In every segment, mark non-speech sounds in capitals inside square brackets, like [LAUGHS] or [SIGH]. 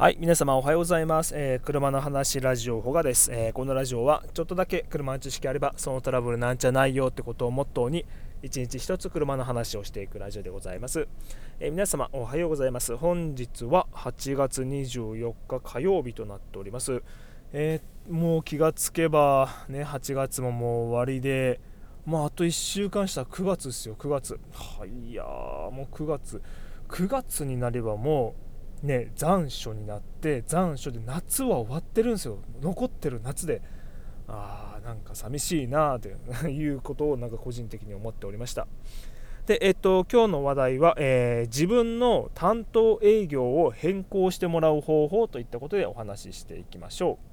はい、皆様おはようございます。えー車の話ラジオほがです、えーこのラジオはちょっとだけ車の知識あればそのトラブルなんじゃないよってことをモットーに一日一つ車の話をしていくラジオでございます。えー皆様おはようございます。本日は8月24日火曜日となっております。えもう気がつけばね8月ももう終わりで。もうあと1週間したら9月ですよ9月はいやーもう9月9月になればもうね残暑になって残暑で夏は終わってるんですよ。残ってる夏で。ああなんか寂しいなと [LAUGHS] いうことをなんか個人的に思っておりました。でえっと今日の話題は、えー自分の担当営業を変更してもらう方法といったことでお話ししていきましょう。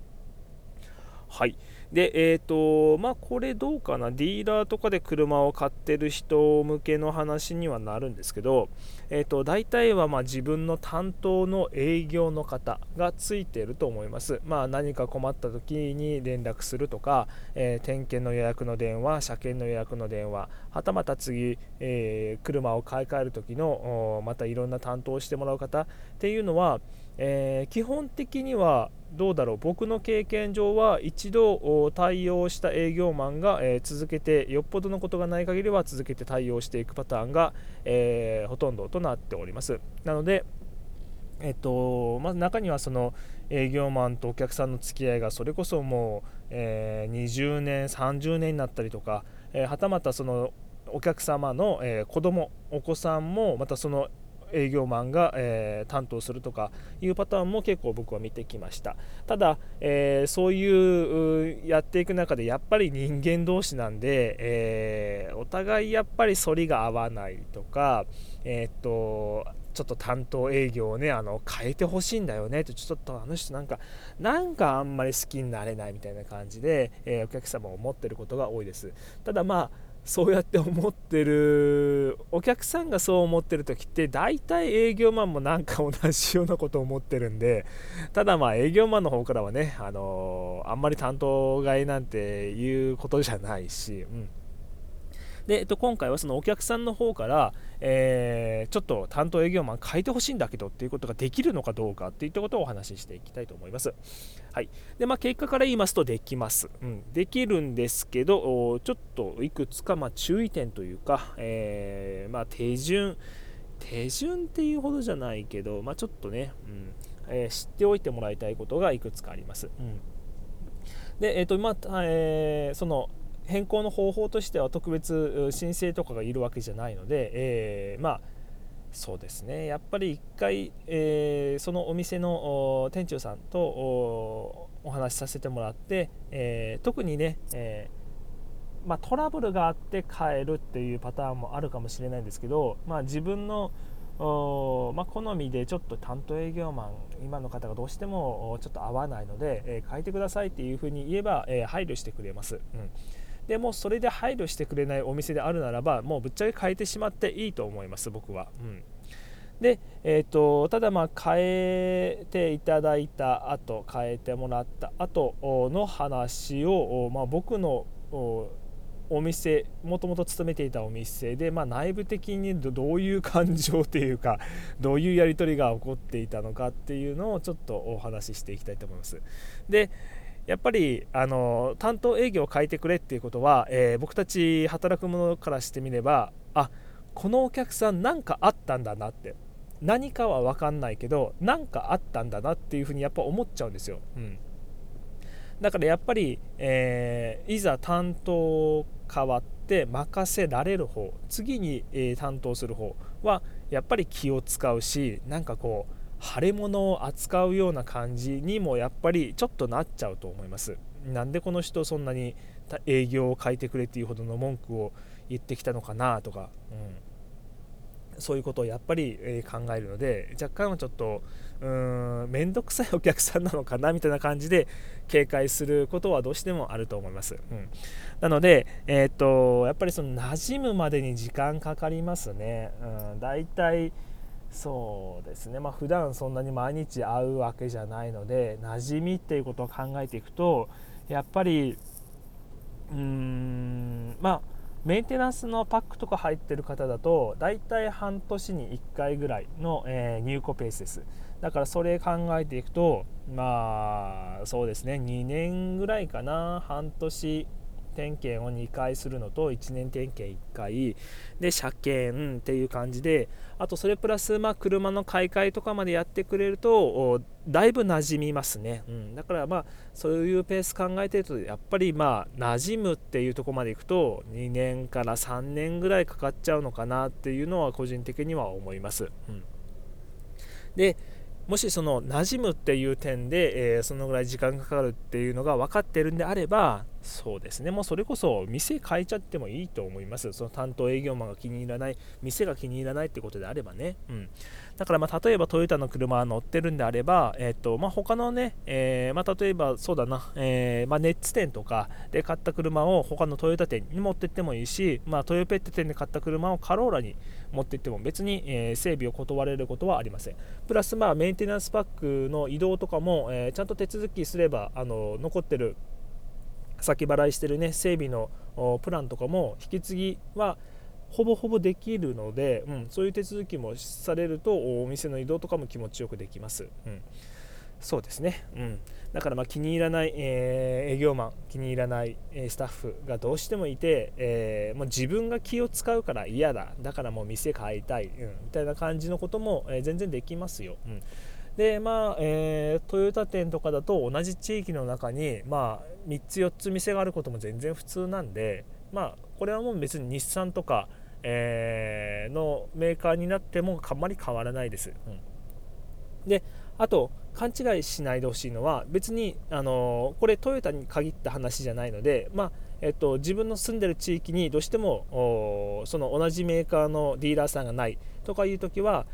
はい。でえっ、とまあこれどうかな。ディーラーとかで車を買ってる人向けの話にはなるんですけどえー、と大体はま自分の担当の営業の方がついてると思います、まあ、何か困った時に連絡するとか、えー点検の予約の電話車検の予約の電話はたまた次、え車を買い替える時のまたいろんな担当をしてもらう方っていうのは、えー基本的にはどうだろう。僕の経験上は一度対応した営業マンが、えー続けてよっぽどのことがない限りは続けて対応していくパターンが、えーほとんどとなっております。なのでえっとまず中にはその営業マンとお客さんの付き合いがそれこそもう、えー20年30年になったりとか、えはたまたそのお客様の、えー子供お子さんもまたその営業マンが、えー担当するとかいうパターンも結構僕は見てきました。ただ、えーそういうやっていく中でやっぱり人間同士なんで、えーお互いやっぱり反りが合わないとかえっとちょっと担当営業をねあの変えてほしいんだよねってちょっとあの人なんかなんかあんまり好きになれないみたいな感じで、えお客様を思ってることが多いです。ただまあそうやって思ってる。お客さんがそう思ってる時って大体営業マンもなんか同じようなことを思ってるんでただまあ営業マンの方からはね、あのあんまり担当外なんていうことじゃないし、うん、で、えっと、今回はそのお客さんの方から、えーちょっと担当営業マン変えてほしいんだけどっていうことができるのかどうかっていったことをお話ししていきたいと思います。はい。でまあ、結果から言いますとできます、うん、できるんですけどちょっといくつかま注意点というか、えーまあ、手順手順っていうほどじゃないけど、まあ、ちょっとね、うん。えー知っておいてもらいたいことがいくつかあります。うん。で、えーとまあえーその変更の方法としては特別申請とかがいるわけじゃないので、えーまあそうですねやっぱり一回、えーそのお店の店長さんとお話しさせてもらって、えー特にね、えーまあ、トラブルがあって変えるっていうパターンもあるかもしれないんですけど、まあ、自分のおまあ、好みでちょっと担当営業マン今の方がどうしてもちょっと合わないので、え変えてくださいっていうふうに言えば、え配慮してくれます。うんでもそれで配慮してくれないお店であるならばもうぶっちゃけ変えてしまっていいと思います僕は。うんで、えー、とただまあ変えていただいた後変えてもらった後の話を、まあ、僕のお店もともと勤めていたお店で、まあ、内部的にどどういう感情というか [LAUGHS] どういうやり取りが起こっていたのかっていうのをちょっとお話ししていきたいと思います。でやっぱりあの担当営業を変えてくれっていうことは、えー僕たち働く者からしてみればあこのお客さん何かあったんだなって何かは分かんないけど何かあったんだなっていうふうにやっぱ思っちゃうんですよ。うんだからやっぱり、えーいざ担当変わって任せられる方次に、えー担当する方はやっぱり気を使うしなんかこう腫れ物を扱うような感じにもやっぱりちょっとなっちゃうと思います。なんでこの人そんなに営業を変えてくれっていうほどの文句を言ってきたのかなとか、うん、そういうことをやっぱり、考えるので若干はちょっと面倒くさいお客さんなのかなみたいな感じで警戒することはどうしてもあると思います。うん、なので、えーっとやっぱりその馴染むまでに時間かかりますね。うん、だいたいそうですね。まあ普段そんなに毎日会うわけじゃないので馴染みっていうことを考えていくとやっぱりうーんまあメンテナンスのパックとか入ってる方だと大体半年に1回ぐらいの、えー、入庫ペースです。だからそれ考えていくとまあそうですね。2年ぐらいかな。半年点検を2回するのと1年点検1回。で車検っていう感じであとそれプラスまあ車の買い替えとかまでやってくれるとだいぶ馴染みますね、うん、だからまあそういうペース考えてるとやっぱりまあ馴染むっていうとこまでいくと2年から3年ぐらいかかっちゃうのかなっていうのは個人的には思います。うん、でもしその馴染むっていう点で、えー、そのぐらい時間がかかるっていうのが分かってるんであればそうですね。もうそれこそ店変えちゃってもいいと思います。その担当営業マンが気に入らない店が気に入らないってことであればね、うん、だからまあ例えばトヨタの車乗ってるんであれば、えーとまあ、他のね、えー、まあ、例えばそうだな、えー、まあ、ネッツ店とかで買った車を他のトヨタ店に持ってってもいいし、まあ、トヨペット店で買った車をカローラに持ってっても別に、えー、整備を断れることはありません。プラスまあメンテナンスパックの移動とかも、えちゃんと手続きすればあの残ってる先払いしてるね整備のプランとかも引き継ぎはほぼほぼできるので、うん、そういう手続きもされるとお店の移動とかも気持ちよくできます。うん。そうですね、うん、だからま気に入らない、えー、営業マン気に入らない、え、スタッフがどうしてもいて、えー、もう自分が気を使うから嫌だ。だからもう店変えたい、うん、みたいな感じのことも、え全然できますよ。うん。でまあ、えー、トヨタ店とかだと同じ地域の中に、まあ、3つ4つ店があることも全然普通なんで、まあ、これはもう別に日産とか、えー、のメーカーになってもあんまり変わらないです。うん、であと勘違いしないでほしいのは別に、あのこれトヨタに限った話じゃないので、まあえっと、自分の住んでる地域にどうしてもその同じメーカーのディーラーさんがないとかいう時は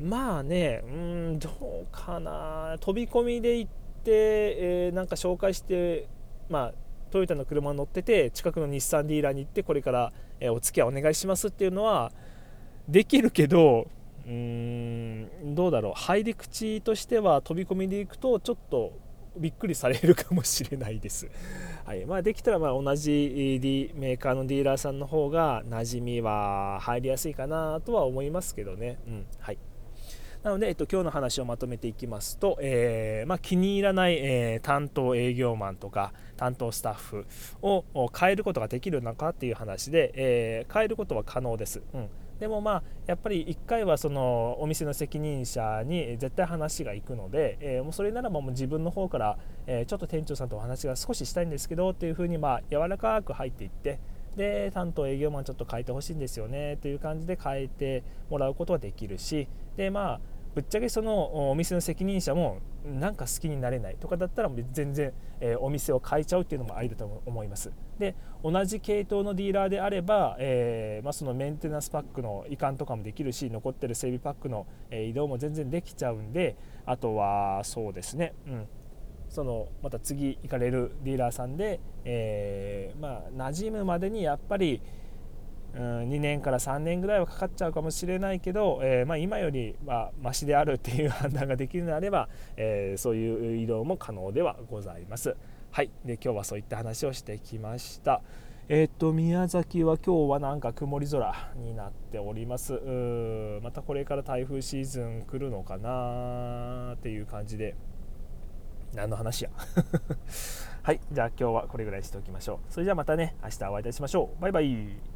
まあね、うん、どうかな、飛び込みで行って、えー、なんか紹介して、まあ、トヨタの車に乗ってて、近くの日産ディーラーに行って、これから、えー、お付き合いお願いしますっていうのは、できるけど、うーん、どうだろう、入り口としては飛び込みで行くと、ちょっとびっくりされるかもしれないです。はい。まあ、できたらまあ同じ、D、メーカーのディーラーさんの方が馴染みは入りやすいかなとは思いますけどね。うん。はい。なので、えっと、今日の話をまとめていきますと、えー、まあ、気に入らない、えー、担当営業マンとか担当スタッフを変えることができるのかっていう話で、えー、変えることは可能です。うんでもまあやっぱり1回はそのお店の責任者に絶対話が行くので、えー、もうそれならばもう自分の方から、えー、ちょっと店長さんとお話が少ししたいんですけどっていうふうにまあ柔らかく入っていってで担当営業マンちょっと変えてほしいんですよねという感じで変えてもらうことはできるしでまあぶっちゃけそのお店の責任者もなんか好きになれないとかだったら全然、え、お店を変えちゃうっていうのもありだと思います。で同じ系統のディーラーであれば、えー、まあ、そのメンテナンスパックの移管とかもできるし残ってる整備パックの、え、移動も全然できちゃうんであとはそうですね、うん、そのまた次行かれるディーラーさんで、えまあ、馴染むまでにやっぱりうん2年から3年ぐらいはかかっちゃうかもしれないけど、えー、まあ、今よりはマシであるっていう判断ができるのであれば、えー、そういう移動も可能ではございます。はい、で今日はそういった話をしてきました。えっ、と宮崎は今日はなんか曇り空になっております。またこれから台風シーズン来るのかなっていう感じで。何の話や？[LAUGHS] はい。じゃあ今日はこれぐらいにしておきましょう。それじゃあまたね。明日お会いいたしましょう。バイバイ。